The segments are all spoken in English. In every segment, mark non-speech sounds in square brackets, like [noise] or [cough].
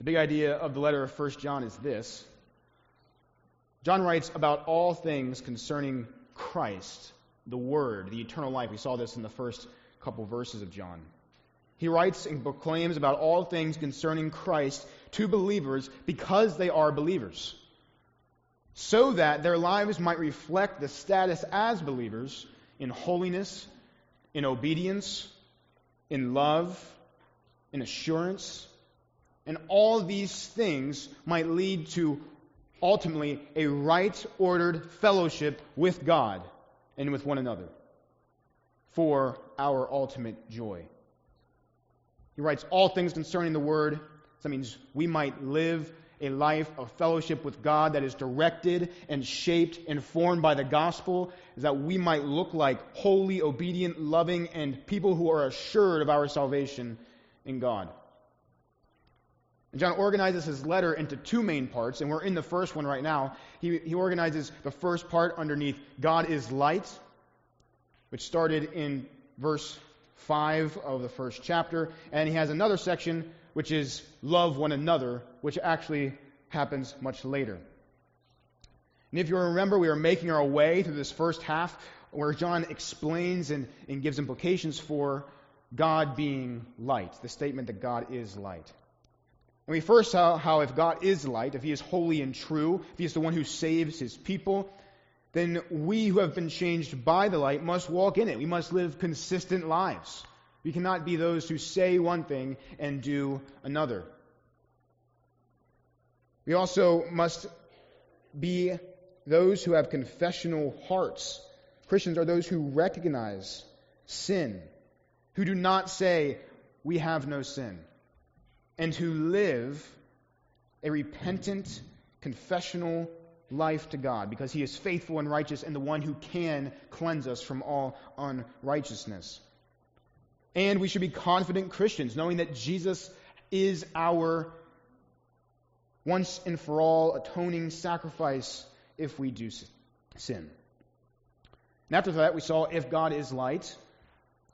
The big idea of the letter of 1 John is this John writes about all things concerning Christ, the Word, the eternal life. We saw this in the first couple verses of John. He writes and proclaims about all things concerning Christ to believers because they are believers, so that their lives might reflect the status as believers in holiness, in obedience, in love, in assurance, and all these things might lead to ultimately a right ordered fellowship with God and with one another for our ultimate joy. He writes all things concerning the Word. That means we might live a life of fellowship with God that is directed and shaped and formed by the gospel, is that we might look like holy, obedient, loving, and people who are assured of our salvation in God. And John organizes his letter into two main parts, and we're in the first one right now. He, he organizes the first part underneath God is light, which started in verse 5 of the first chapter, and he has another section which is love one another, which actually happens much later. And if you remember, we are making our way through this first half where John explains and, and gives implications for God being light, the statement that God is light. And we first saw how if God is light, if he is holy and true, if he is the one who saves his people, then we who have been changed by the light must walk in it. We must live consistent lives. We cannot be those who say one thing and do another. We also must be those who have confessional hearts. Christians are those who recognize sin, who do not say, We have no sin, and who live a repentant, confessional life to God because He is faithful and righteous and the one who can cleanse us from all unrighteousness. And we should be confident Christians, knowing that Jesus is our once and for all atoning sacrifice if we do sin. And after that, we saw if God is light,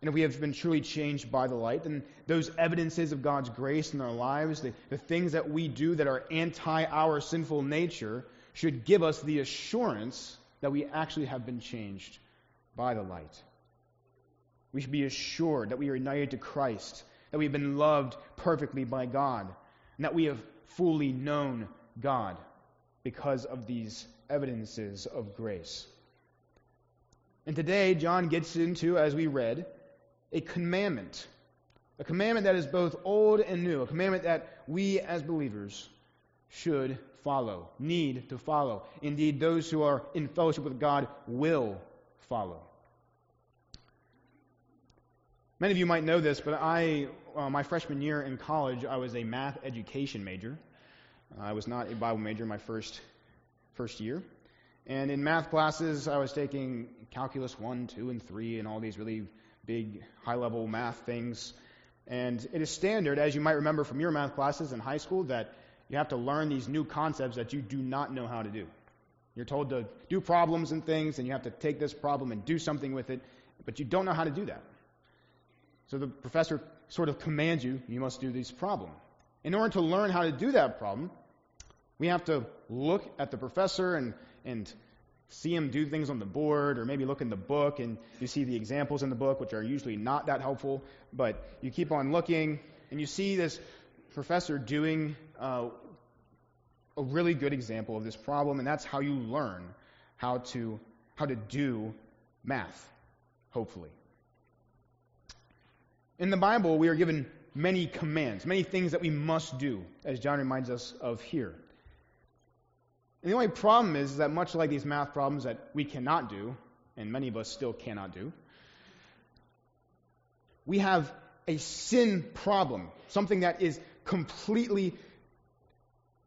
and if we have been truly changed by the light, then those evidences of God's grace in our lives, the, the things that we do that are anti our sinful nature, should give us the assurance that we actually have been changed by the light. We should be assured that we are united to Christ, that we have been loved perfectly by God, and that we have fully known God because of these evidences of grace. And today, John gets into, as we read, a commandment. A commandment that is both old and new, a commandment that we as believers should follow, need to follow. Indeed, those who are in fellowship with God will follow. Many of you might know this, but I, uh, my freshman year in college, I was a math education major. I was not a Bible major my first first year. And in math classes, I was taking calculus 1, 2, and 3, and all these really big, high level math things. And it is standard, as you might remember from your math classes in high school, that you have to learn these new concepts that you do not know how to do. You're told to do problems and things, and you have to take this problem and do something with it, but you don't know how to do that. So the professor sort of commands you, you must do this problem. In order to learn how to do that problem, we have to look at the professor and, and see him do things on the board, or maybe look in the book and you see the examples in the book, which are usually not that helpful, but you keep on looking and you see this professor doing uh, a really good example of this problem, and that's how you learn how to, how to do math, hopefully. In the Bible, we are given many commands, many things that we must do, as John reminds us of here. And the only problem is that, much like these math problems that we cannot do, and many of us still cannot do, we have a sin problem, something that is completely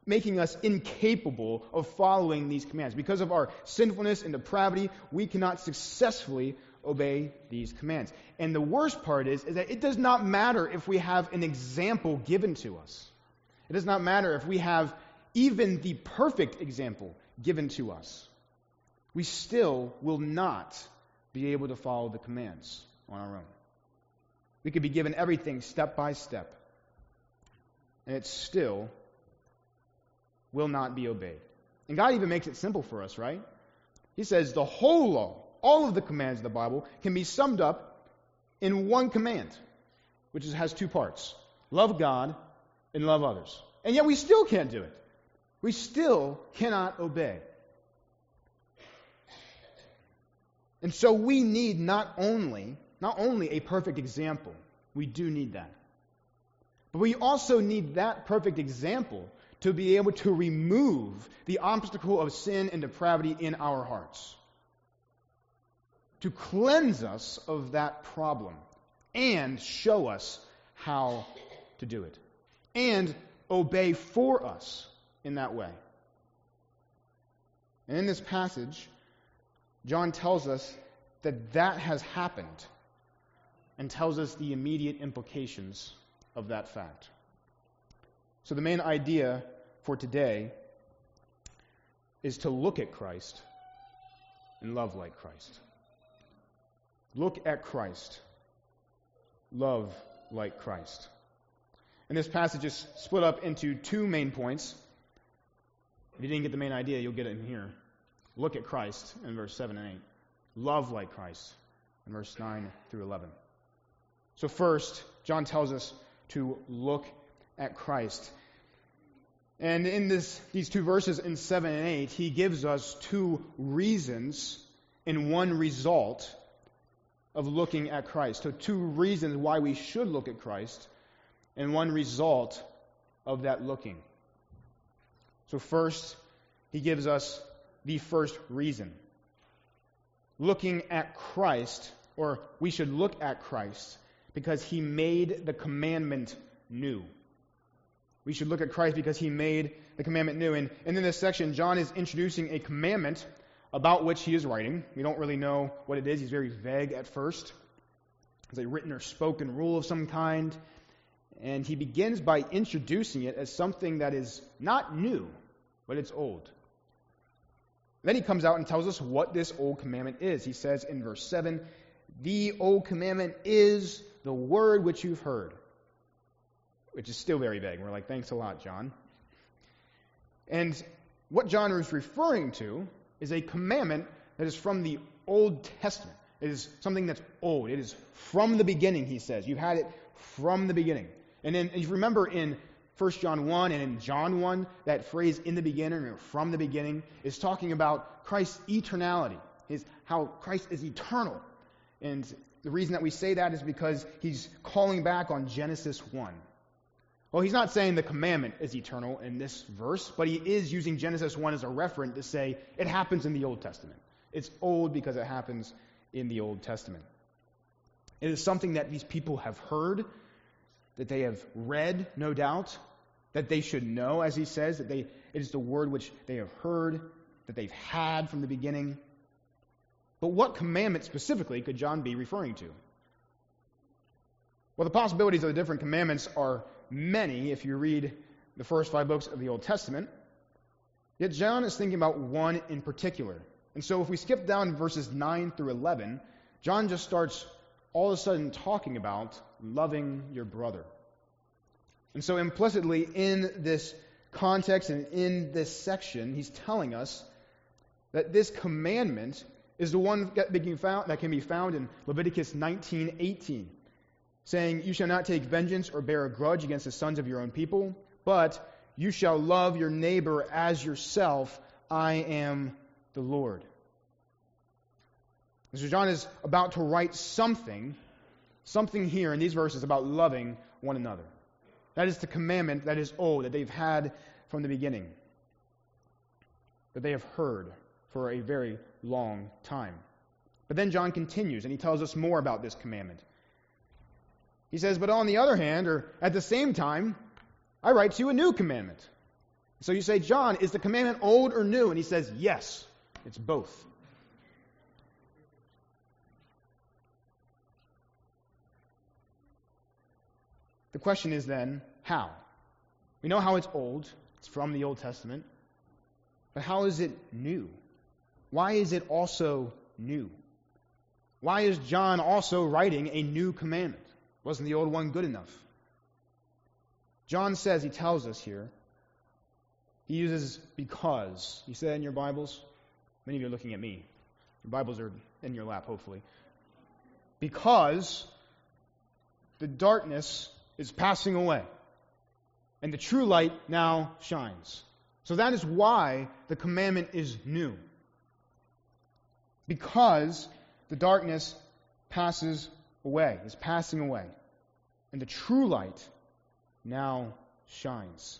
making us incapable of following these commands. Because of our sinfulness and depravity, we cannot successfully obey these commands. And the worst part is, is that it does not matter if we have an example given to us. It does not matter if we have even the perfect example given to us. We still will not be able to follow the commands on our own. We could be given everything step by step, and it still will not be obeyed. And God even makes it simple for us, right? He says the whole law, all of the commands of the Bible, can be summed up in one command, which is, has two parts love God and love others. And yet we still can't do it. We still cannot obey. And so we need not only not only a perfect example, we do need that. But we also need that perfect example to be able to remove the obstacle of sin and depravity in our hearts. To cleanse us of that problem and show us how to do it. And obey for us in that way. And in this passage, John tells us that that has happened and tells us the immediate implications of that fact. So, the main idea for today is to look at Christ and love like Christ. Look at Christ, love like Christ. And this passage is split up into two main points. If you didn't get the main idea, you'll get it in here. Look at Christ in verse 7 and 8. Love like Christ in verse 9 through 11. So, first, John tells us to look at Christ. And in this, these two verses in 7 and 8, he gives us two reasons and one result of looking at Christ. So, two reasons why we should look at Christ and one result of that looking. So, first, he gives us the first reason. Looking at Christ, or we should look at Christ, because he made the commandment new. We should look at Christ because he made the commandment new. And, and in this section, John is introducing a commandment about which he is writing. We don't really know what it is. He's very vague at first. It's a written or spoken rule of some kind. And he begins by introducing it as something that is not new, but it's old. Then he comes out and tells us what this old commandment is. He says in verse 7 The old commandment is the word which you've heard, which is still very vague. We're like, thanks a lot, John. And what John is referring to is a commandment that is from the Old Testament. It is something that's old. It is from the beginning, he says. You've had it from the beginning. And then if you remember in 1 John 1 and in John 1, that phrase in the beginning or from the beginning is talking about Christ's eternality, is how Christ is eternal. And the reason that we say that is because he's calling back on Genesis 1. Well, he's not saying the commandment is eternal in this verse, but he is using Genesis 1 as a referent to say it happens in the Old Testament. It's old because it happens in the Old Testament. It is something that these people have heard, that they have read, no doubt, that they should know, as he says, that they, it is the word which they have heard, that they've had from the beginning. But what commandment specifically could John be referring to? Well, the possibilities of the different commandments are many if you read the first five books of the Old Testament. Yet John is thinking about one in particular. And so if we skip down verses 9 through 11, John just starts all of a sudden talking about loving your brother. And so implicitly in this context and in this section, he's telling us that this commandment is the one that can be found in Leviticus 19:18, saying, "You shall not take vengeance or bear a grudge against the sons of your own people, but you shall love your neighbor as yourself. I am the Lord." So John is about to write something, something here in these verses about loving one another. That is the commandment that is old, that they've had from the beginning, that they have heard for a very long time. But then John continues and he tells us more about this commandment. He says, But on the other hand, or at the same time, I write to you a new commandment. So you say, John, is the commandment old or new? And he says, Yes, it's both. The question is then, how? We know how it's old, it's from the Old Testament, but how is it new? Why is it also new? Why is John also writing a new commandment? Wasn't the old one good enough? John says, he tells us here, He uses because. You see that in your Bibles? Many of you are looking at me. Your Bibles are in your lap, hopefully. Because the darkness is passing away, and the true light now shines. So that is why the commandment is new. Because the darkness passes away, is passing away, and the true light now shines.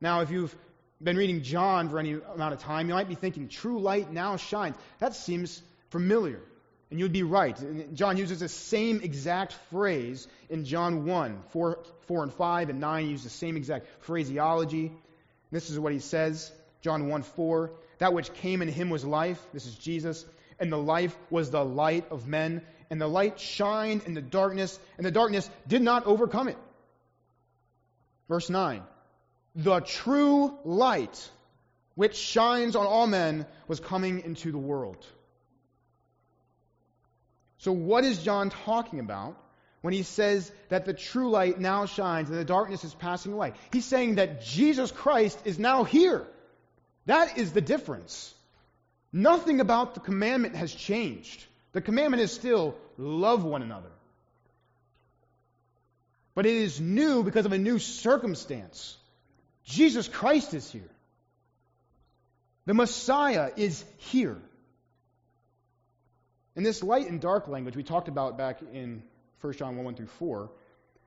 Now, if you've been reading John for any amount of time, you might be thinking, true light now shines. That seems familiar. And you'd be right. John uses the same exact phrase in John 1, 4, 4 and 5, and 9. He uses the same exact phraseology. This is what he says John 1 4. That which came in him was life. This is Jesus. And the life was the light of men. And the light shined in the darkness, and the darkness did not overcome it. Verse 9 The true light, which shines on all men, was coming into the world. So, what is John talking about when he says that the true light now shines and the darkness is passing away? He's saying that Jesus Christ is now here. That is the difference. Nothing about the commandment has changed. The commandment is still love one another. But it is new because of a new circumstance. Jesus Christ is here. The Messiah is here. And this light and dark language we talked about back in 1 John 1 1 through 4.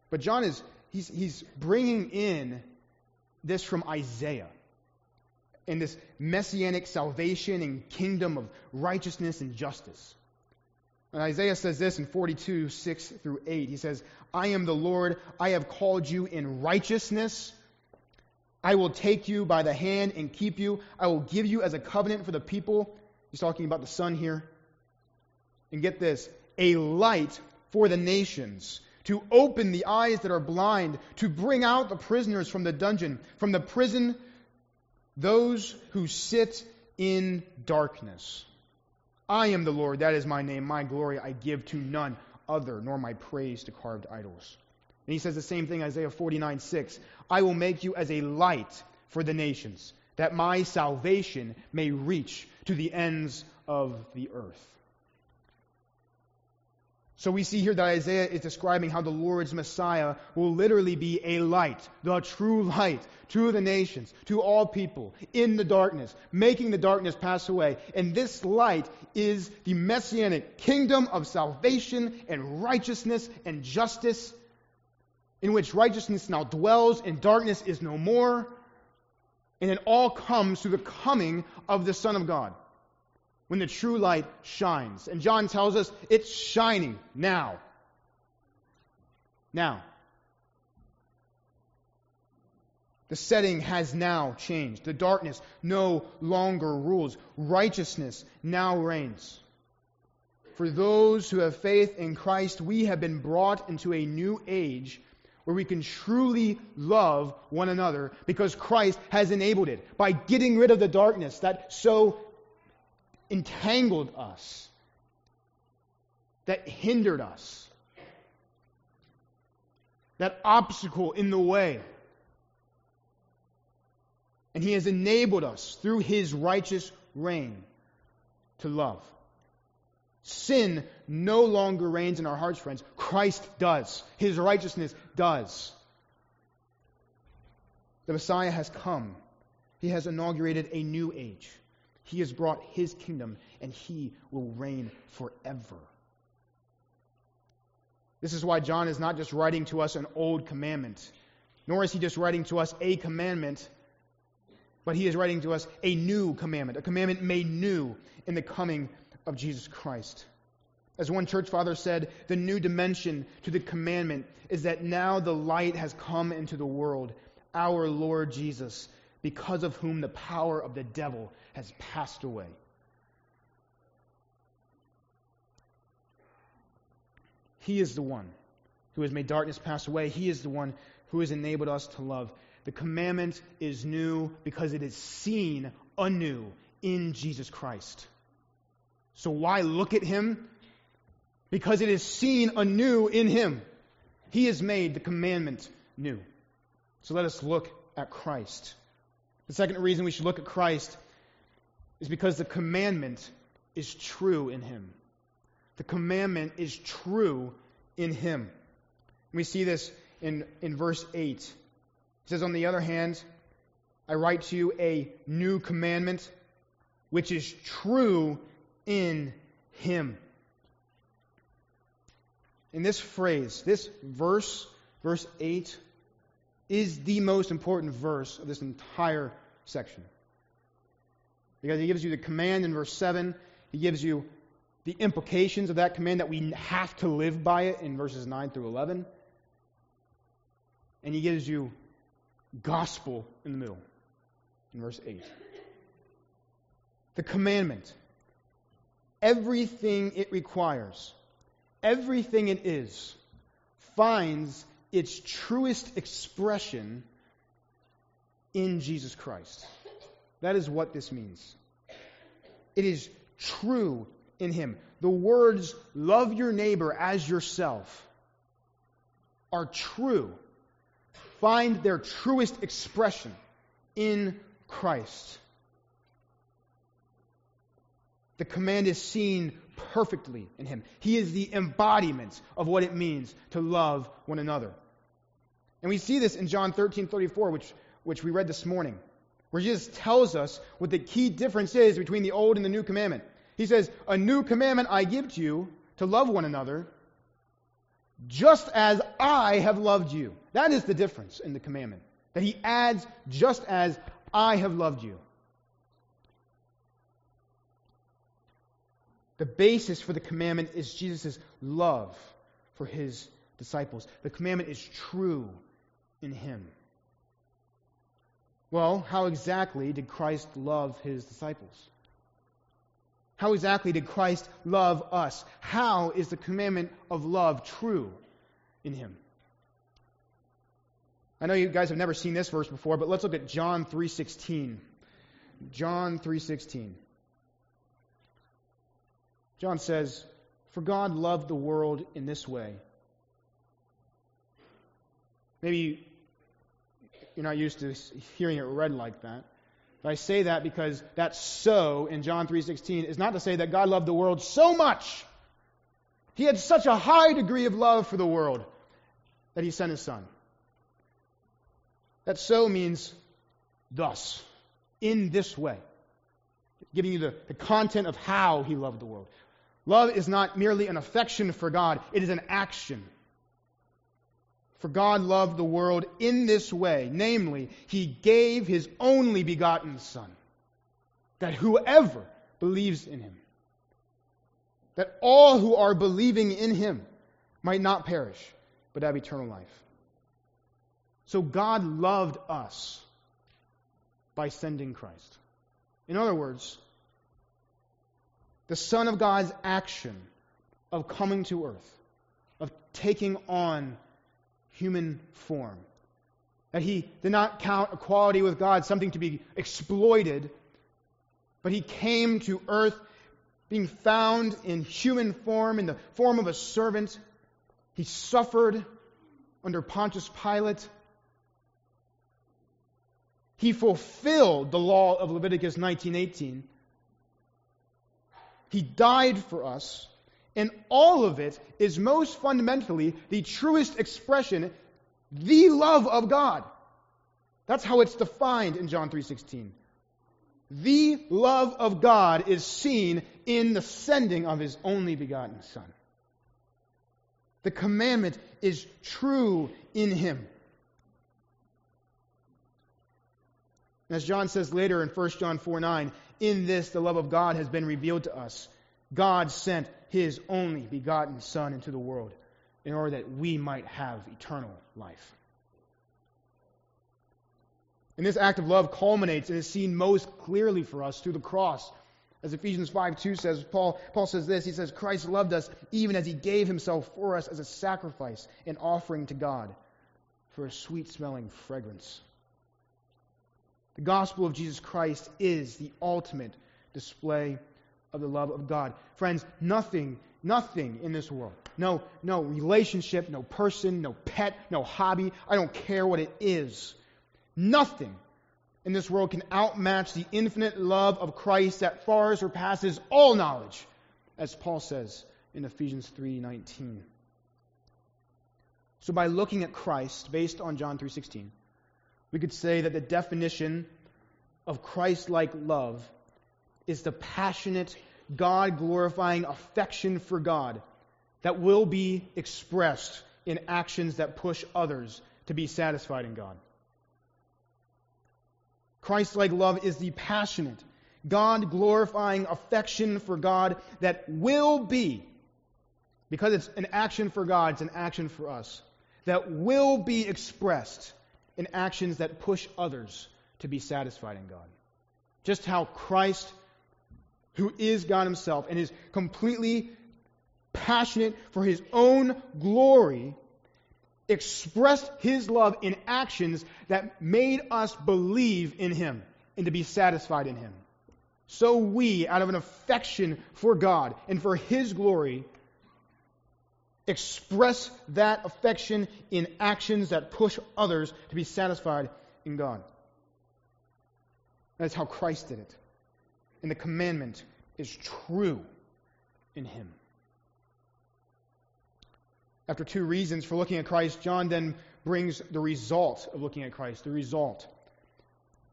But John is he's, he's bringing in this from Isaiah and this messianic salvation and kingdom of righteousness and justice. And Isaiah says this in 42, 6 through 8. He says, I am the Lord, I have called you in righteousness. I will take you by the hand and keep you. I will give you as a covenant for the people. He's talking about the Son here and get this, a light for the nations, to open the eyes that are blind, to bring out the prisoners from the dungeon, from the prison, those who sit in darkness. I am the Lord, that is my name. My glory I give to none other, nor my praise to carved idols. And he says the same thing, Isaiah 49 6. I will make you as a light for the nations, that my salvation may reach to the ends of the earth. So we see here that Isaiah is describing how the Lord's Messiah will literally be a light, the true light to the nations, to all people in the darkness, making the darkness pass away. And this light is the messianic kingdom of salvation and righteousness and justice, in which righteousness now dwells and darkness is no more. And it all comes through the coming of the Son of God when the true light shines. And John tells us it's shining now. Now. The setting has now changed. The darkness no longer rules. Righteousness now reigns. For those who have faith in Christ, we have been brought into a new age where we can truly love one another because Christ has enabled it by getting rid of the darkness that so entangled us, that hindered us, that obstacle in the way. And He has enabled us through His righteous reign to love. Sin no longer reigns in our hearts, friends. Christ does. His righteousness does. The Messiah has come. He has inaugurated a new age. He has brought his kingdom, and he will reign forever. This is why John is not just writing to us an old commandment, nor is he just writing to us a commandment, but he is writing to us a new commandment, a commandment made new in the coming of Jesus Christ. As one church father said, the new dimension to the commandment is that now the light has come into the world, our Lord Jesus, because of whom the power of the devil has passed away. He is the one who has made darkness pass away. He is the one who has enabled us to love. The commandment is new because it is seen anew in Jesus Christ. So why look at him? Because it is seen anew in him. He has made the commandment new. So let us look at Christ. The second reason we should look at Christ is because the commandment is true in him. The commandment is true in him. We see this in, in verse 8. It says, On the other hand, I write to you a new commandment, which is true in him. In this phrase, this verse, verse 8, is the most important verse of this entire section. Because he gives you the command in verse 7, he gives you the implications of that command that we have to live by it in verses 9 through 11. And he gives you gospel in the middle in verse 8. The commandment, everything it requires, everything it is, finds its truest expression in Jesus Christ. That is what this means. It is true in Him. The words, love your neighbor as yourself, are true, find their truest expression in Christ. The command is seen perfectly in Him. He is the embodiment of what it means to love one another. And we see this in John 13 34, which, which we read this morning, where Jesus tells us what the key difference is between the old and the new commandment. He says, A new commandment I give to you to love one another, just as I have loved you. That is the difference in the commandment. That he adds, just as I have loved you. The basis for the commandment is Jesus' love for his disciples. The commandment is true in him. Well, how exactly did Christ love his disciples? How exactly did Christ love us? How is the commandment of love true in him? I know you guys have never seen this verse before, but let's look at John 3:16. John 3:16. John says, "For God loved the world in this way." Maybe you're not used to hearing it read like that. But I say that because that so in John 3:16 is not to say that God loved the world so much. He had such a high degree of love for the world that he sent his son. That so means thus, in this way, giving you the, the content of how he loved the world. Love is not merely an affection for God, it is an action. For God loved the world in this way, namely, he gave his only begotten Son, that whoever believes in him, that all who are believing in him might not perish, but have eternal life. So God loved us by sending Christ. In other words, the Son of God's action of coming to earth, of taking on human form. That he did not count equality with God something to be exploited, but he came to earth being found in human form, in the form of a servant. He suffered under Pontius Pilate. He fulfilled the law of Leviticus 19:18. He died for us and all of it is most fundamentally the truest expression, the love of God. That's how it's defined in John 3:16. The love of God is seen in the sending of his only begotten son. The commandment is true in him. As John says later in 1 John 4 9, in this the love of God has been revealed to us. God sent his only begotten Son into the world in order that we might have eternal life. And this act of love culminates and is seen most clearly for us through the cross. As Ephesians 5 2 says, Paul, Paul says this He says, Christ loved us even as he gave himself for us as a sacrifice and offering to God for a sweet smelling fragrance. The gospel of Jesus Christ is the ultimate display of the love of God. Friends, nothing, nothing in this world, no, no relationship, no person, no pet, no hobby, I don't care what it is, Nothing in this world can outmatch the infinite love of Christ that far surpasses all knowledge, as Paul says in Ephesians 3:19. So by looking at Christ based on John 3:16, we could say that the definition of Christ-like love is the passionate, God-glorifying affection for God that will be expressed in actions that push others to be satisfied in God. Christ like love is the passionate, God glorifying affection for God that will be, because it's an action for God, it's an action for us, that will be expressed in actions that push others to be satisfied in God. Just how Christ, who is God Himself and is completely passionate for His own glory, expressed his love in actions that made us believe in him and to be satisfied in him. So we, out of an affection for God and for his glory, express that affection in actions that push others to be satisfied in God. That's how Christ did it. And the commandment is true in him. After two reasons for looking at Christ, John then brings the result of looking at Christ, the result,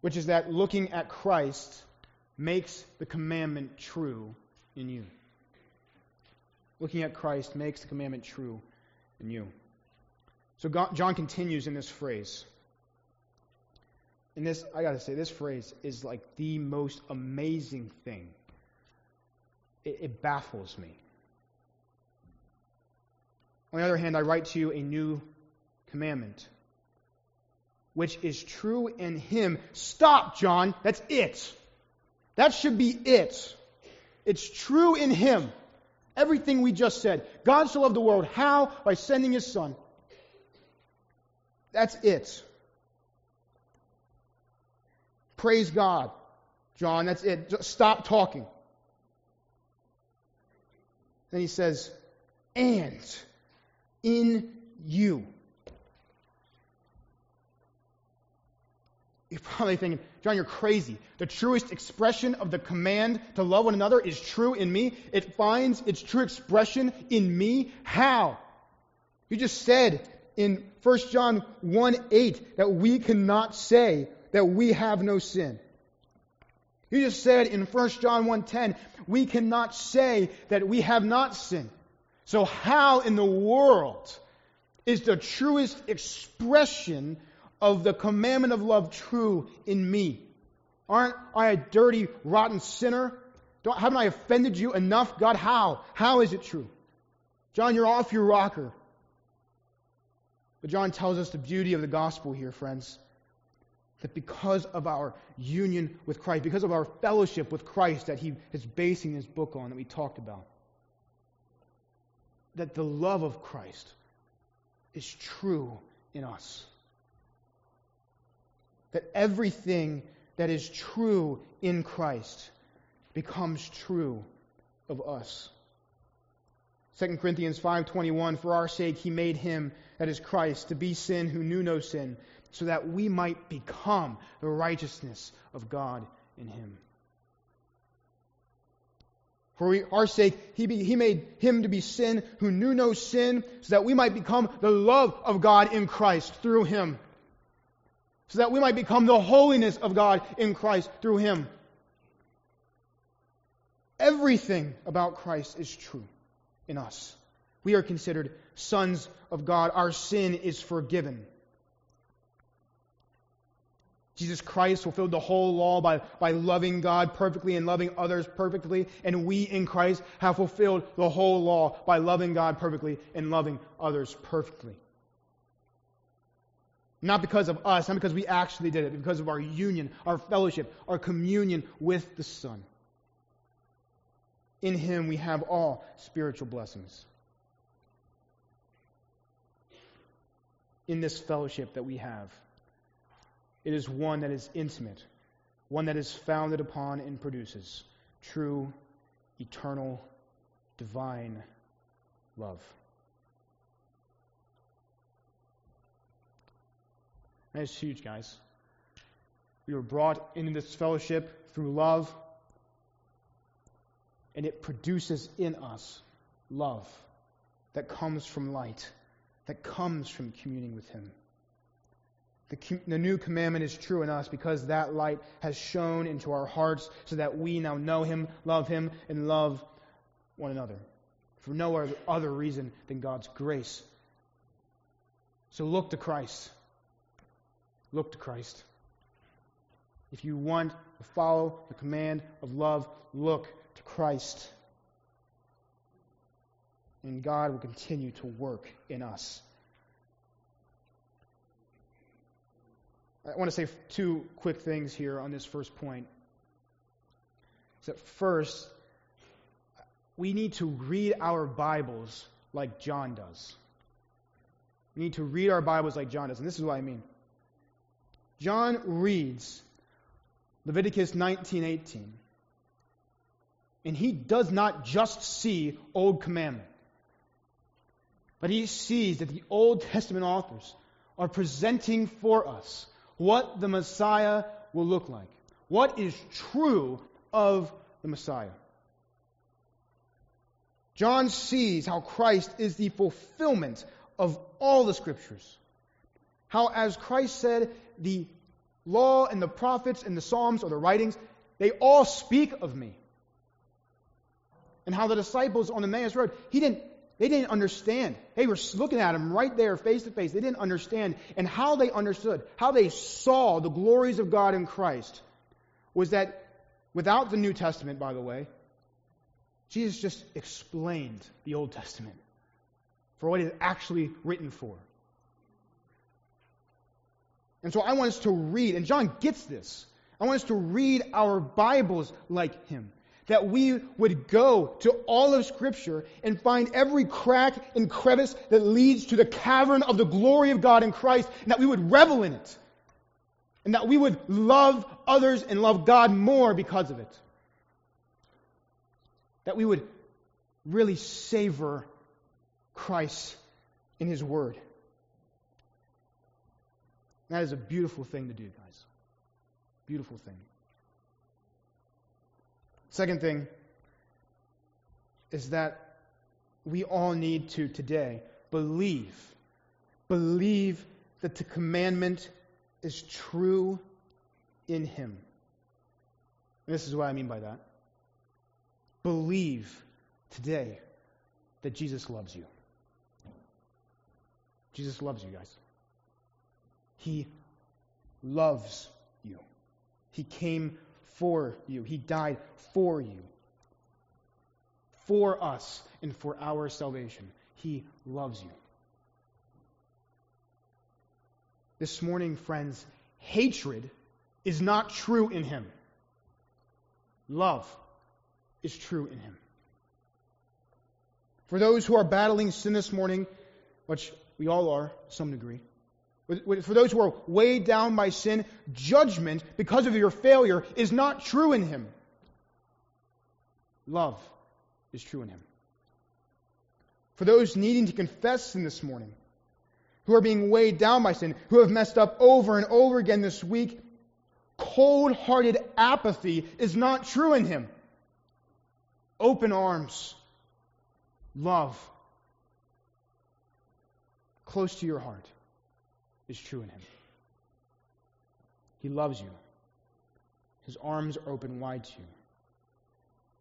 which is that looking at Christ makes the commandment true in you. Looking at Christ makes the commandment true in you. So God, John continues in this phrase. And this, I got to say, this phrase is like the most amazing thing. It, it baffles me. On the other hand, I write to you a new commandment, which is true in him. Stop, John. That's it. That should be it. It's true in him. Everything we just said. God so loved the world. How? By sending his son. That's it. Praise God. John, that's it. Just stop talking. Then he says, and in you. You're probably thinking, John, you're crazy. The truest expression of the command to love one another is true in me. It finds its true expression in me. How? You just said in 1 John 1 8 that we cannot say that we have no sin. You just said in 1 John 1:10, we cannot say that we have not sinned. So, how in the world is the truest expression of the commandment of love true in me? Aren't I a dirty, rotten sinner? Don't, haven't I offended you enough? God, how? How is it true? John, you're off your rocker. But John tells us the beauty of the gospel here, friends. That because of our union with Christ, because of our fellowship with Christ that he is basing his book on that we talked about, that the love of Christ is true in us. That everything that is true in Christ becomes true of us. 2 Corinthians 5:21 For our sake he made him that is Christ to be sin who knew no sin so that we might become the righteousness of God in him. For we, our sake, he, be, he made him to be sin who knew no sin, so that we might become the love of God in Christ through him. So that we might become the holiness of God in Christ through him. Everything about Christ is true in us. We are considered sons of God. Our sin is forgiven. Jesus Christ fulfilled the whole law by, by loving God perfectly and loving others perfectly. And we in Christ have fulfilled the whole law by loving God perfectly and loving others perfectly. Not because of us, not because we actually did it, but because of our union, our fellowship, our communion with the Son. In Him we have all spiritual blessings. In this fellowship that we have. It is one that is intimate, one that is founded upon and produces true, eternal, divine love. That is huge, guys. We were brought into this fellowship through love, and it produces in us love that comes from light, that comes from communing with Him. The, the, new commandment is true in us because that light has shone into our hearts so that we now know Him, love Him, and love one another for no other reason than God's grace. So look to Christ. Look to Christ. If you want to follow the command of love, look to Christ. And God will continue to work in us. I want to say two quick things here on this first point. Is that first, we need to read our Bibles like John does. We need to read our Bibles like John does. And this is what I mean. John reads Leviticus 19:18. And he does not just see Old Commandment, but he sees that the Old Testament authors are presenting for us what the Messiah will look like, what is true of the Messiah. John sees how Christ is the fulfillment of all the scriptures. How, as Christ said, the law and the prophets and the Psalms or the writings, they all speak of me. And how the disciples on the Emmaus Road, he didn't, they didn't understand. They were looking at him right there, face to face. They didn't understand. And how they understood, how they saw the glories of God in Christ, was that without the New Testament, by the way, Jesus just explained the Old Testament for what it is actually written for. And so I want us to read, and John gets this. I want us to read our Bibles like him. That we would go to all of Scripture and find every crack and crevice that leads to the cavern of the glory of God in Christ, and that we would revel in it. And that we would love others and love God more because of it. That we would really savor Christ in His Word. That is a beautiful thing to do, guys. Beautiful thing. Second thing is that we all need to today believe. Believe that the commandment is true in Him. And this is what I mean by that. Believe today that Jesus loves you. Jesus loves you guys. He loves you. He came for you. He died for you. For us and for our salvation. He loves you. This morning, friends, hatred is not true in him. Love is true in him. For those who are battling sin this morning, which we all are some degree. For those who are weighed down by sin, judgment because of your failure is not true in him. Love is true in him. For those needing to confess sin this morning, who are being weighed down by sin, who have messed up over and over again this week, cold hearted apathy is not true in him. Open arms, love, close to your heart is true in him. He loves you. His arms are open wide to you.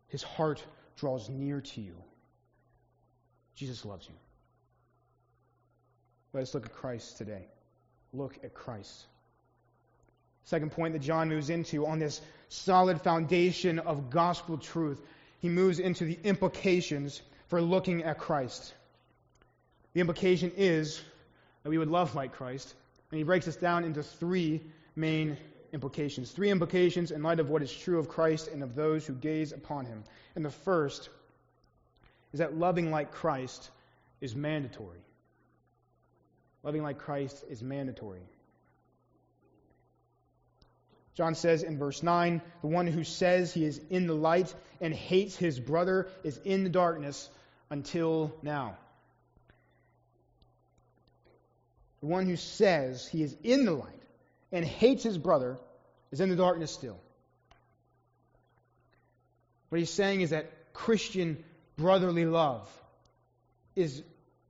His heart draws near to you. Jesus loves you. Let us look at Christ today. Look at Christ. Second point that John moves into on this solid foundation of gospel truth, he moves into the implications for looking at Christ. The implication is that we would love like Christ. And he breaks this down into three main implications. Three implications in light of what is true of Christ and of those who gaze upon him. And the first is that loving like Christ is mandatory. Loving like Christ is mandatory. John says in verse 9, the one who says he is in the light and hates his brother is in the darkness until now. The one who says he is in the light and hates his brother is in the darkness still. What he's saying is that Christian brotherly love is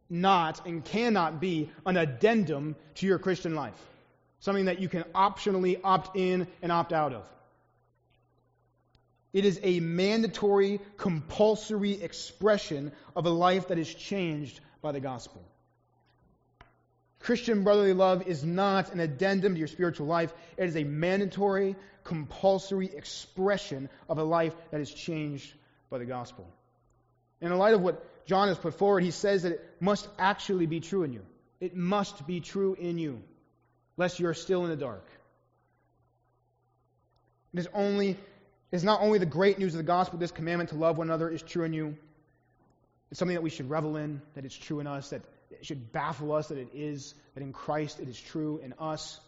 not and cannot be an addendum to your Christian life, something that you can optionally opt in and opt out of. It is a mandatory, compulsory expression of a life that is changed by the gospel. Christian brotherly love is not an addendum to your spiritual life. It is a mandatory, compulsory expression of a life that is changed by the gospel. In the light of what John has put forward, he says that it must actually be true in you. It must be true in you, lest you are still in the dark. It is only it is not only the great news of the gospel, this commandment to love one another is true in you. It's something that we should revel in, that it's true in us, that it should baffle us that it is, that in Christ it is true in us.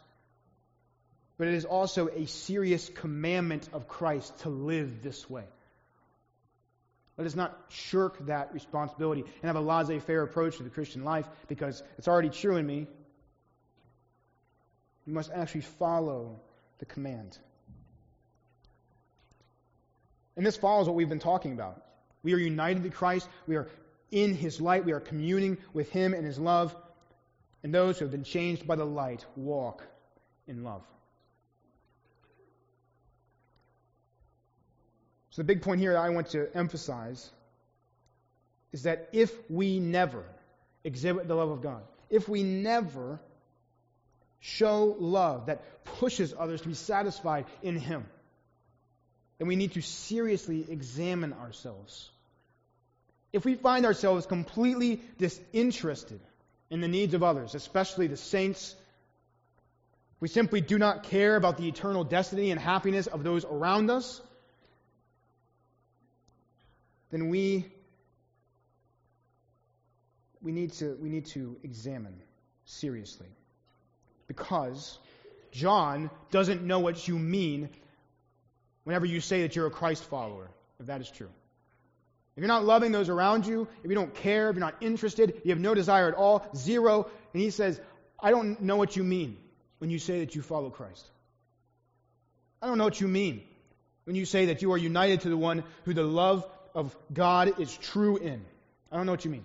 But it is also a serious commandment of Christ to live this way. Let us not shirk that responsibility and have a laissez faire approach to the Christian life because it's already true in me. We must actually follow the command. And this follows what we've been talking about. We are united to Christ. We are in His light. We are communing with Him and His love. And those who have been changed by the light walk in love. So, the big point here that I want to emphasize is that if we never exhibit the love of God, if we never show love that pushes others to be satisfied in Him, then we need to seriously examine ourselves. If we find ourselves completely disinterested in the needs of others, especially the saints, we simply do not care about the eternal destiny and happiness of those around us, then we we need to we need to examine seriously. Because John doesn't know what you mean whenever you say that you're a Christ follower, if that is true. If you're not loving those around you, if you don't care, if you're not interested, you have no desire at all, zero, and he says, I don't know what you mean when you say that you follow Christ. I don't know what you mean when you say that you are united to the one who the love of God is true in. I don't know what you mean.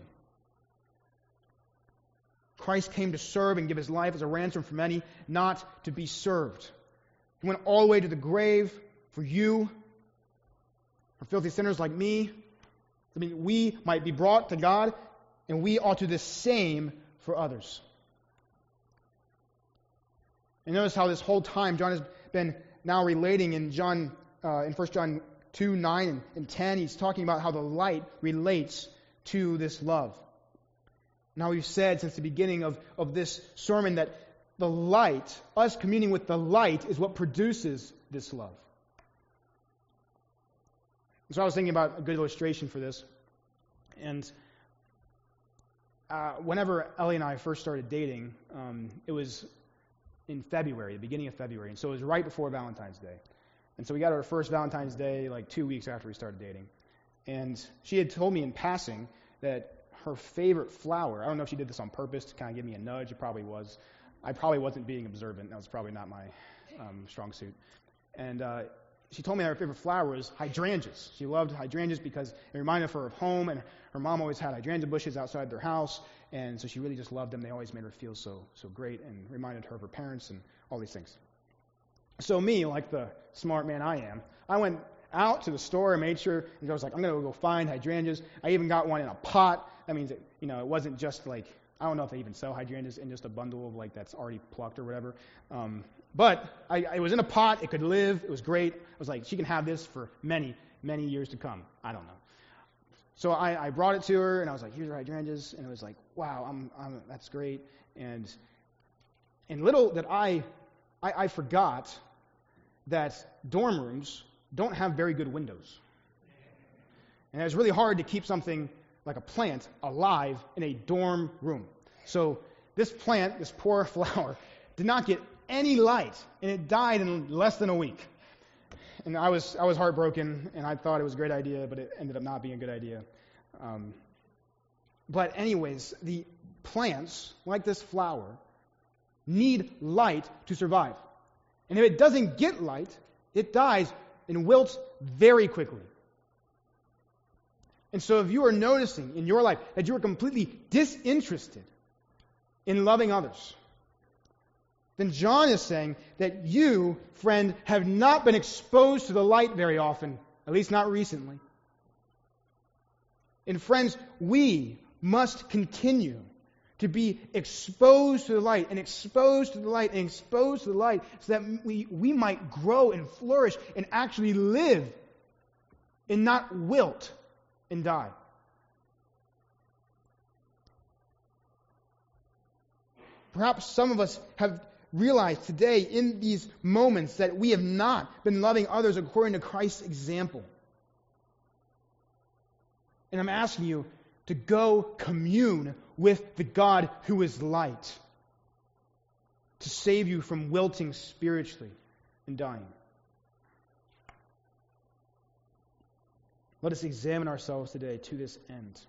Christ came to serve and give his life as a ransom for many, not to be served. He went all the way to the grave for you, for filthy sinners like me. I mean, we might be brought to God, and we ought to do the same for others. And notice how this whole time John has been now relating in John uh, in 1 John 2, 9 and, and 10, he's talking about how the light relates to this love. Now we've said since the beginning of, of this sermon that the light, us communing with the light, is what produces this love. So I was thinking about a good illustration for this. And uh, whenever Ellie and I first started dating, um, it was in February, the beginning of February. And so it was right before Valentine's Day. And so we got our first Valentine's Day like two weeks after we started dating. And she had told me in passing that her favorite flower, I don't know if she did this on purpose to kind of give me a nudge, it probably was. I probably wasn't being observant. That was probably not my um, strong suit. And uh, she told me that her favorite flower was hydrangeas. She loved hydrangeas because it reminded her of home, and her mom always had hydrangea bushes outside their house, and so she really just loved them. They always made her feel so so great, and reminded her of her parents and all these things. So me, like the smart man I am, I went out to the store and made sure. And I was like, I'm going to go find hydrangeas. I even got one in a pot. That means it, you know, it wasn't just like I don't know if they even sell hydrangeas in just a bundle of like that's already plucked or whatever. Um, but I, I was in a pot. It could live. It was great. I was like, she can have this for many, many years to come. I don't know. So I, I brought it to her, and I was like, here's her hydrangeas. And it was like, wow, I'm, I'm, that's great. And, and little that I, I, I forgot that dorm rooms don't have very good windows. And it's really hard to keep something like a plant alive in a dorm room. So this plant, this poor [laughs] flower, did not get any light, and it died in less than a week. And I was, I was heartbroken, and I thought it was a great idea, but it ended up not being a good idea. Um, but, anyways, the plants, like this flower, need light to survive. And if it doesn't get light, it dies and wilts very quickly. And so, if you are noticing in your life that you are completely disinterested in loving others, then John is saying that you, friend, have not been exposed to the light very often, at least not recently. And, friends, we must continue to be exposed to the light and exposed to the light and exposed to the light so that we, we might grow and flourish and actually live and not wilt and die. Perhaps some of us have realized today in these moments that we have not been loving others according to Christ's example. And I'm asking you to go commune with the God who is light to save you from wilting spiritually and dying. Let us examine ourselves today to this end.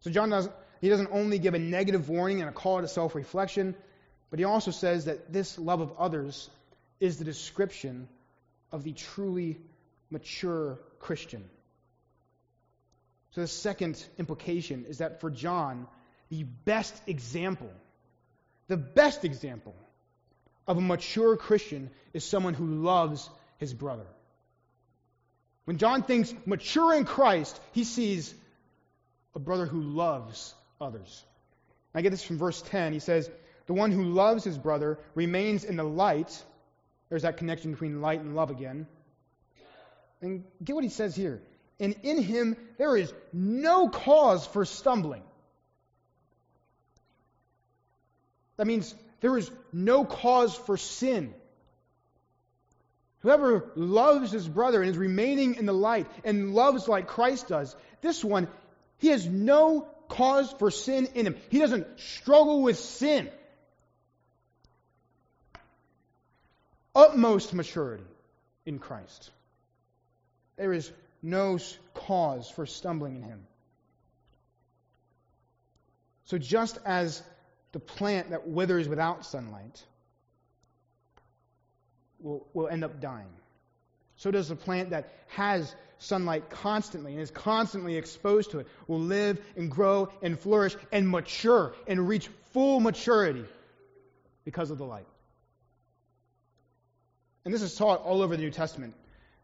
So John doesn't he doesn't only give a negative warning and a call to self-reflection, but he also says that this love of others is the description of the truly mature Christian. So the second implication is that for John, the best example, the best example of a mature Christian is someone who loves his brother. When John thinks mature in Christ, he sees a brother who loves others. I get this from verse 10. He says, The one who loves his brother remains in the light. There's that connection between light and love again. And get what he says here. And in him there is no cause for stumbling. That means there is no cause for sin. Whoever loves his brother and is remaining in the light and loves like Christ does, this one, he has no cause for sin in him. He doesn't struggle with sin. Utmost maturity in Christ. There is no cause for stumbling in him. So, just as the plant that withers without sunlight will, will end up dying. So does the plant that has sunlight constantly and is constantly exposed to it will live and grow and flourish and mature and reach full maturity because of the light. And this is taught all over the New Testament.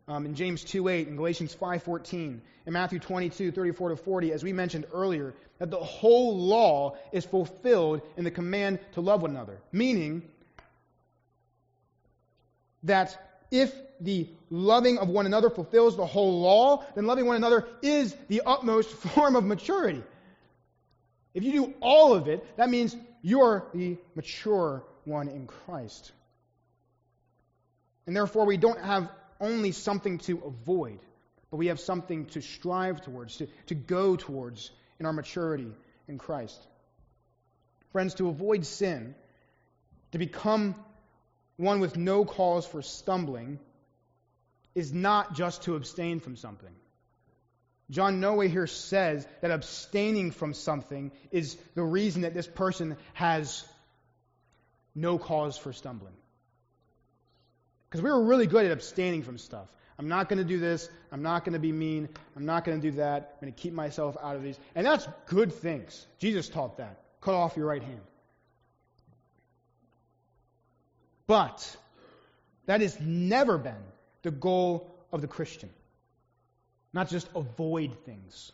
Um, in James 2.8, in Galatians 5.14, in Matthew 22, 34 to 40, as we mentioned earlier, that the whole law is fulfilled in the command to love one another. Meaning that if the loving of one another fulfills the whole law, then loving one another is the utmost [laughs] form of maturity. If you do all of it, that means you're the mature one in Christ. And therefore, we don't have only something to avoid, but we have something to strive towards, to, to go towards in our maturity in Christ. Friends, to avoid sin, to become one with no cause for stumbling is not just to abstain from something. John Noe here says that abstaining from something is the reason that this person has no cause for stumbling. Because we were really good at abstaining from stuff. I'm not going to do this. I'm not going to be mean. I'm not going to do that. I'm going to keep myself out of these. And that's good things. Jesus taught that. Cut off your right hand. But that has never been the goal of the Christian. Not just avoid things.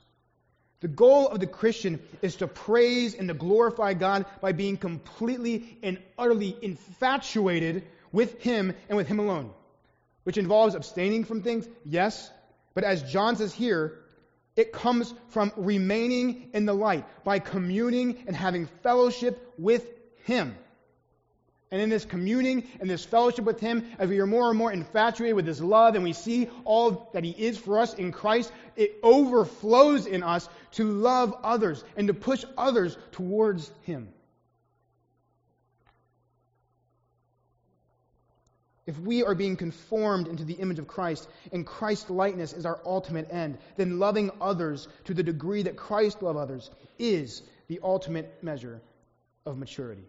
The goal of the Christian is to praise and to glorify God by being completely and utterly infatuated with Him and with Him alone. Which involves abstaining from things, yes, but as John says here, it comes from remaining in the light, by communing and having fellowship with Him. And in this communing and this fellowship with Him, as we are more and more infatuated with His love and we see all that He is for us in Christ, it overflows in us to love others and to push others towards Him. If we are being conformed into the image of Christ and Christ's likeness is our ultimate end, then loving others to the degree that Christ loved others is the ultimate measure of maturity.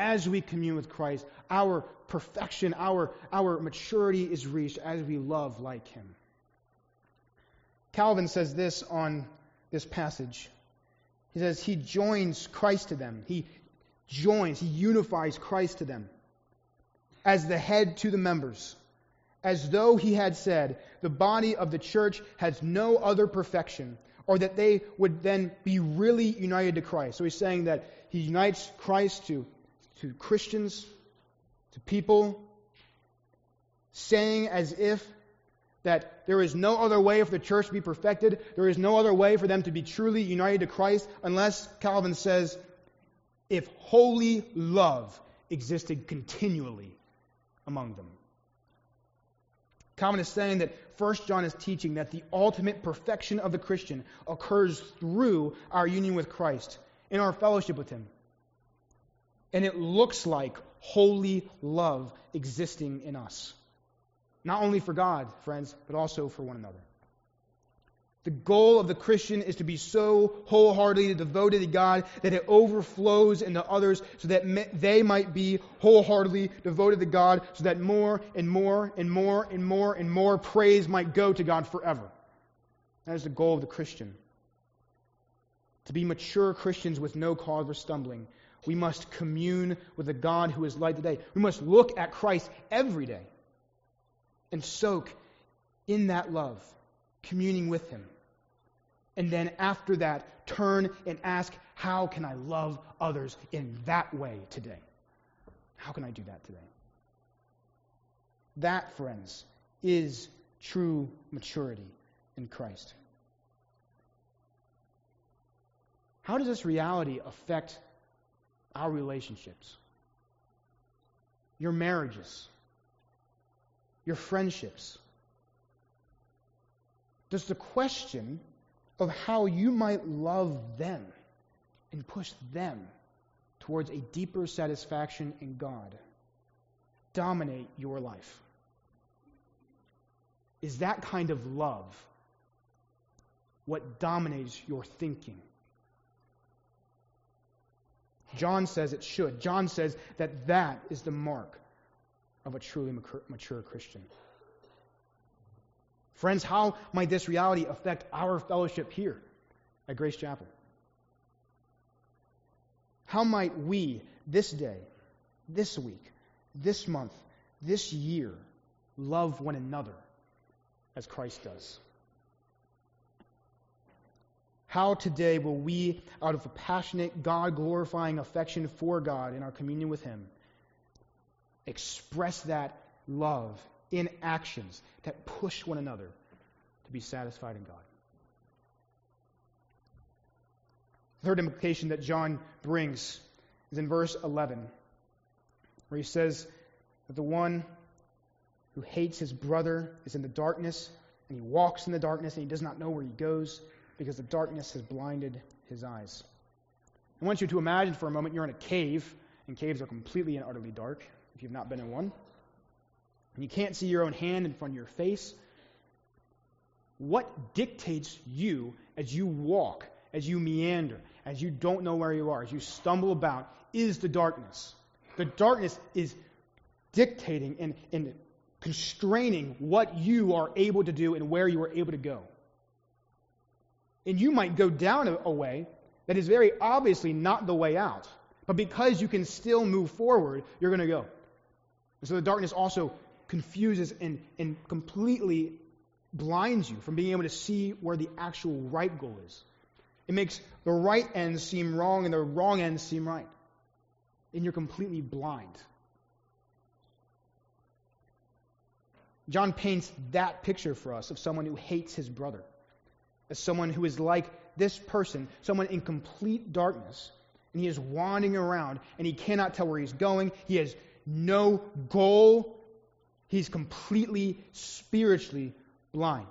as we commune with Christ, our perfection, our, our maturity is reached as we love like him. Calvin says this on this passage. He says, He joins Christ to them. He joins, He unifies Christ to them as the head to the members, as though He had said, The body of the church has no other perfection, or that they would then be really united to Christ. So He's saying that He unites Christ to, to Christians, to people, saying as if that there is no other way for the church to be perfected. There is no other way for them to be truly united to Christ unless, Calvin says, if holy love existed continually among them. Calvin is saying that 1 John is teaching that the ultimate perfection of the Christian occurs through our union with Christ, in our fellowship with Him. And it looks like holy love existing in us. Not only for God, friends, but also for one another. The goal of the Christian is to be so wholeheartedly devoted to God that it overflows into others so that they might be wholeheartedly devoted to God so that more and more and more and more and more praise might go to God forever. That is the goal of the Christian. To be mature Christians with no cause for stumbling, we must commune with the God who is light today. We must look at Christ every day and soak in that love, communing with Him. And then after that, turn and ask, How can I love others in that way today? How can I do that today? That, friends, is true maturity in Christ. How does this reality affect our relationships? Your marriages, your friendships? Does the question of how you might love them and push them towards a deeper satisfaction in God dominate your life? Is that kind of love what dominates your thinking? John says it should. John says that that is the mark of a truly mature Christian. Friends, how might this reality affect our fellowship here at Grace Chapel? How might we, this day, this week, this month, this year, love one another as Christ does? How today will we, out of a passionate, God glorifying affection for God in our communion with Him, express that love in actions that push one another to be satisfied in God. The third implication that John brings is in verse 11, where he says that the one who hates his brother is in the darkness, and he walks in the darkness, and he does not know where he goes because the darkness has blinded his eyes. I want you to imagine for a moment you're in a cave, and caves are completely and utterly dark if you've not been in one. And you can't see your own hand in front of your face. What dictates you as you walk, as you meander, as you don't know where you are, as you stumble about, is the darkness. The darkness is dictating and, and constraining what you are able to do and where you are able to go. And you might go down a, a way that is very obviously not the way out. But because you can still move forward, you're going to go. And so the darkness also confuses and, and completely blinds you from being able to see where the actual right goal is. It makes the right end seem wrong and the wrong end seem right. And you're completely blind. John paints that picture for us of someone who hates his brother, as someone who is like this person, someone in complete darkness, and he is wandering around and he cannot tell where he's going. He has no goal. He's completely spiritually blind.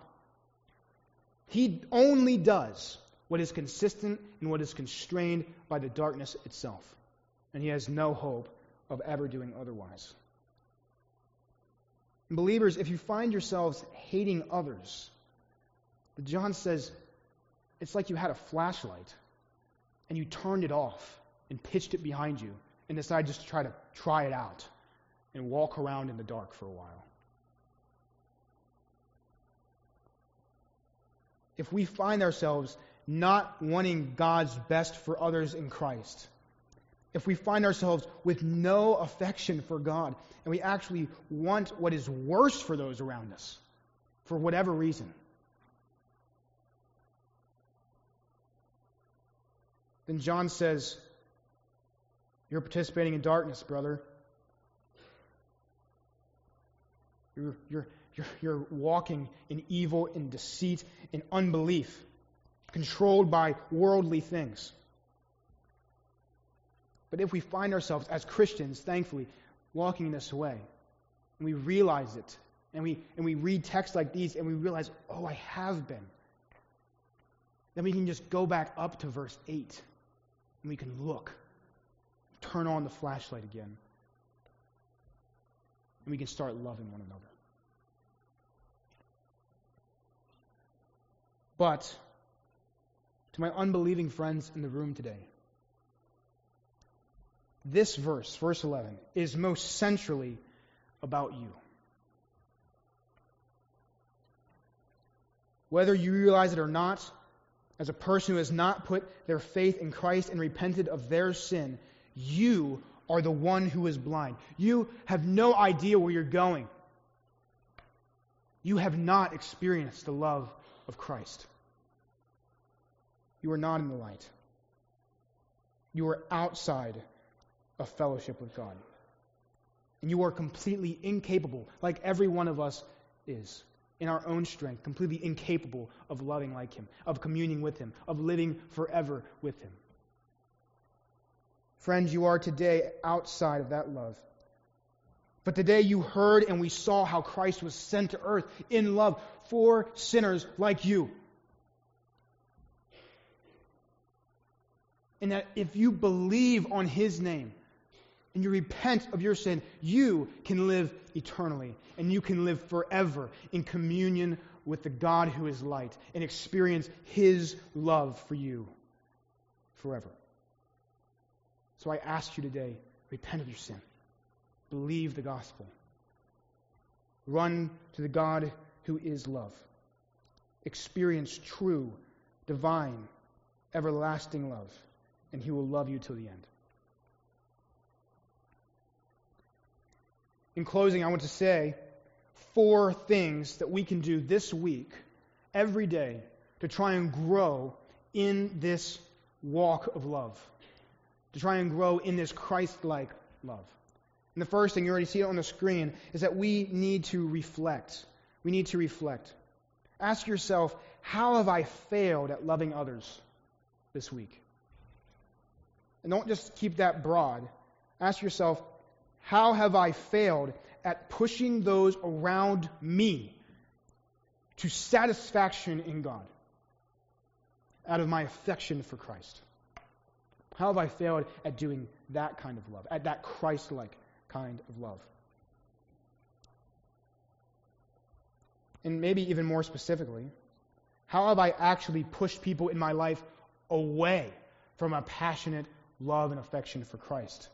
He only does what is consistent and what is constrained by the darkness itself. And he has no hope of ever doing otherwise. Believers, if you find yourselves hating others, John says it's like you had a flashlight and you turned it off and pitched it behind you and decided just to try to try it out and walk around in the dark for a while. If we find ourselves not wanting God's best for others in Christ, if we find ourselves with no affection for God, and we actually want what is worse for those around us, for whatever reason, then John says, You're participating in darkness, brother. You're, you're, you're, you're walking in evil, in deceit, in unbelief, controlled by worldly things. But if we find ourselves as Christians, thankfully, walking in this way, and we realize it, and we, and we read texts like these, and we realize, oh, I have been, then we can just go back up to verse 8, and we can look, turn on the flashlight again, and we can start loving one another. But, to my unbelieving friends in the room today, this verse, verse 11, is most centrally about you. Whether you realize it or not, as a person who has not put their faith in Christ and repented of their sin, you are the one who is blind. You have no idea where you're going. You have not experienced the love of Christ. You are not in the light. You are outside of fellowship with God. And you are completely incapable, like every one of us is, in our own strength, completely incapable of loving like Him, of communing with Him, of living forever with Him. Friends, you are today outside of that love. But today you heard and we saw how Christ was sent to earth in love for sinners like you. And that if you believe on His name, and you repent of your sin, you can live eternally and you can live forever in communion with the God who is light and experience His love for you forever. So I ask you today repent of your sin, believe the gospel, run to the God who is love, experience true, divine, everlasting love, and He will love you till the end. In closing, I want to say four things that we can do this week, every day, to try and grow in this walk of love, to try and grow in this Christ like love. And the first thing, you already see it on the screen, is that we need to reflect. We need to reflect. Ask yourself, how have I failed at loving others this week? And don't just keep that broad. Ask yourself, how have I failed at pushing those around me to satisfaction in God out of my affection for Christ? How have I failed at doing that kind of love, at that Christ like kind of love? And maybe even more specifically, how have I actually pushed people in my life away from a passionate love and affection for Christ?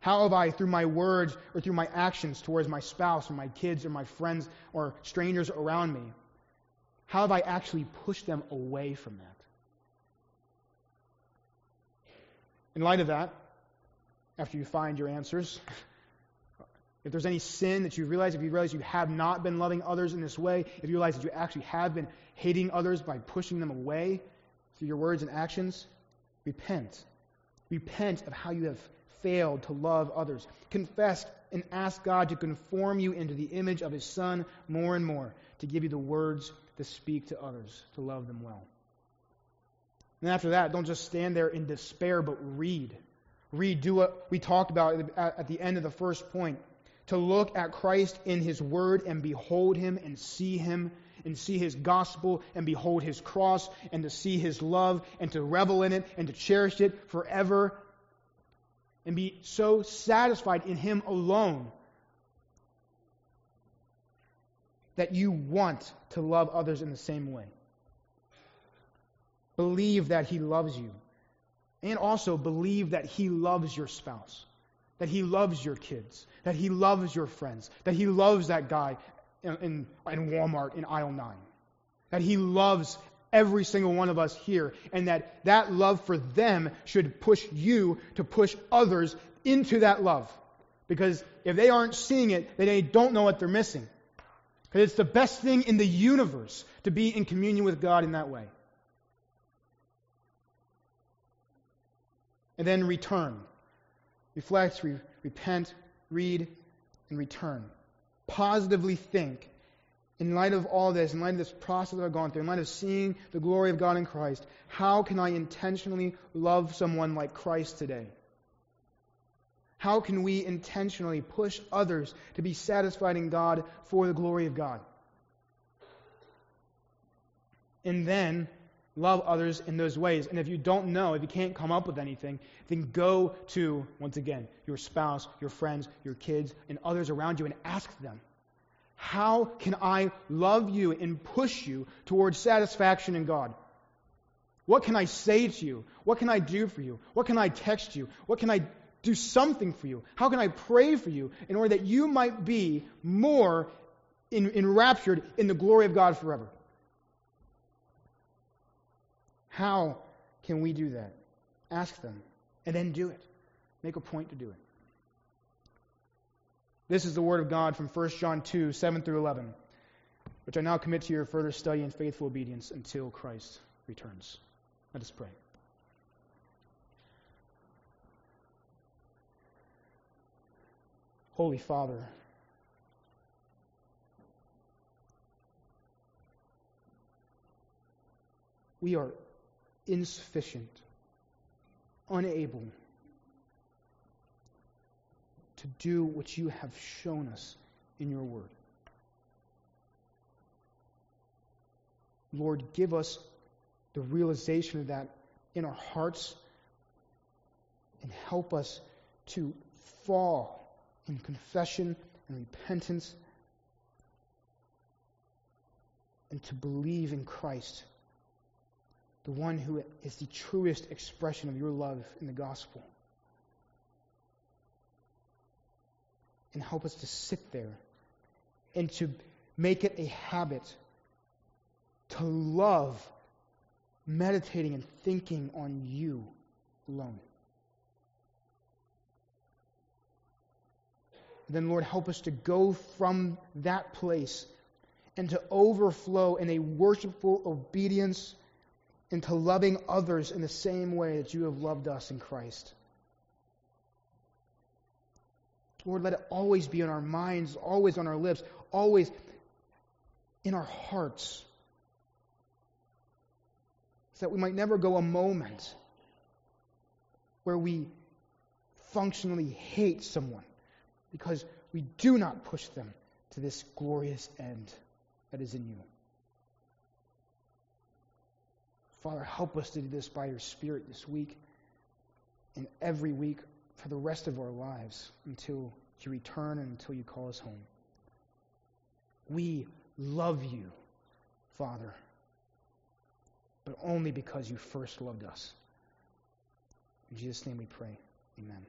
How have I, through my words or through my actions towards my spouse or my kids or my friends or strangers around me, how have I actually pushed them away from that? In light of that, after you find your answers, if there's any sin that you realize, if you realize you have not been loving others in this way, if you realize that you actually have been hating others by pushing them away through your words and actions, repent. Repent of how you have failed to love others. Confess and ask God to conform you into the image of His Son more and more, to give you the words to speak to others, to love them well. And after that, don't just stand there in despair, but read. Read. Do what we talked about at the end of the first point. To look at Christ in His Word and behold Him and see Him and see His gospel and behold His cross and to see His love and to revel in it and to cherish it forever and be so satisfied in Him alone that you want to love others in the same way. Believe that He loves you And also believe that He loves your spouse, that He loves your kids, that He loves your friends, that He loves that guy in, in, in Walmart in aisle 9, that He loves every single one of us here, and that that love for them should push you to push others into that love. Because if they aren't seeing it, then they don't know what they're missing. Because it's the best thing in the universe to be in communion with God in that way. And then return. Reflect, re- repent, read, and return. Positively think. In light of all this, in light of this process that I've gone through, in light of seeing the glory of God in Christ, how can I intentionally love someone like Christ today? How can we intentionally push others to be satisfied in God for the glory of God? And then love others in those ways. And if you don't know, if you can't come up with anything, then go to, once again, your spouse, your friends, your kids, and others around you and ask them, How can I love you and push you towards satisfaction in God? What can I say to you? What can I do for you? What can I text you? What can I do something for you? How can I pray for you in order that you might be more in, enraptured in the glory of God forever? How can we do that? Ask them and then do it. Make a point to do it. This is the word of God from 1 John 2 7 through 11, which I now commit to your further study and faithful obedience until Christ returns. Let us pray. Holy Father, we are insufficient, unable to do what you have shown us in your word. Lord, give us the realization of that in our hearts and help us to fall in confession and repentance and to believe in Christ, the one who is the truest expression of your love in the gospel. And help us to sit there and to make it a habit to love meditating and thinking on you alone. then Lord, help us to go from that place and to overflow in a worshipful obedience into loving others in the same way that you have loved us in Christ. Lord, let it always be in our minds, always on our lips, always in our hearts. So that we might never go a moment where we functionally hate someone because we do not push them to this glorious end that is in you. Father, help us to do this by your Spirit this week and every week for the rest of our lives until you return and until you call us home. We love you, Father, but only because you first loved us. In Jesus' name we pray. Amen.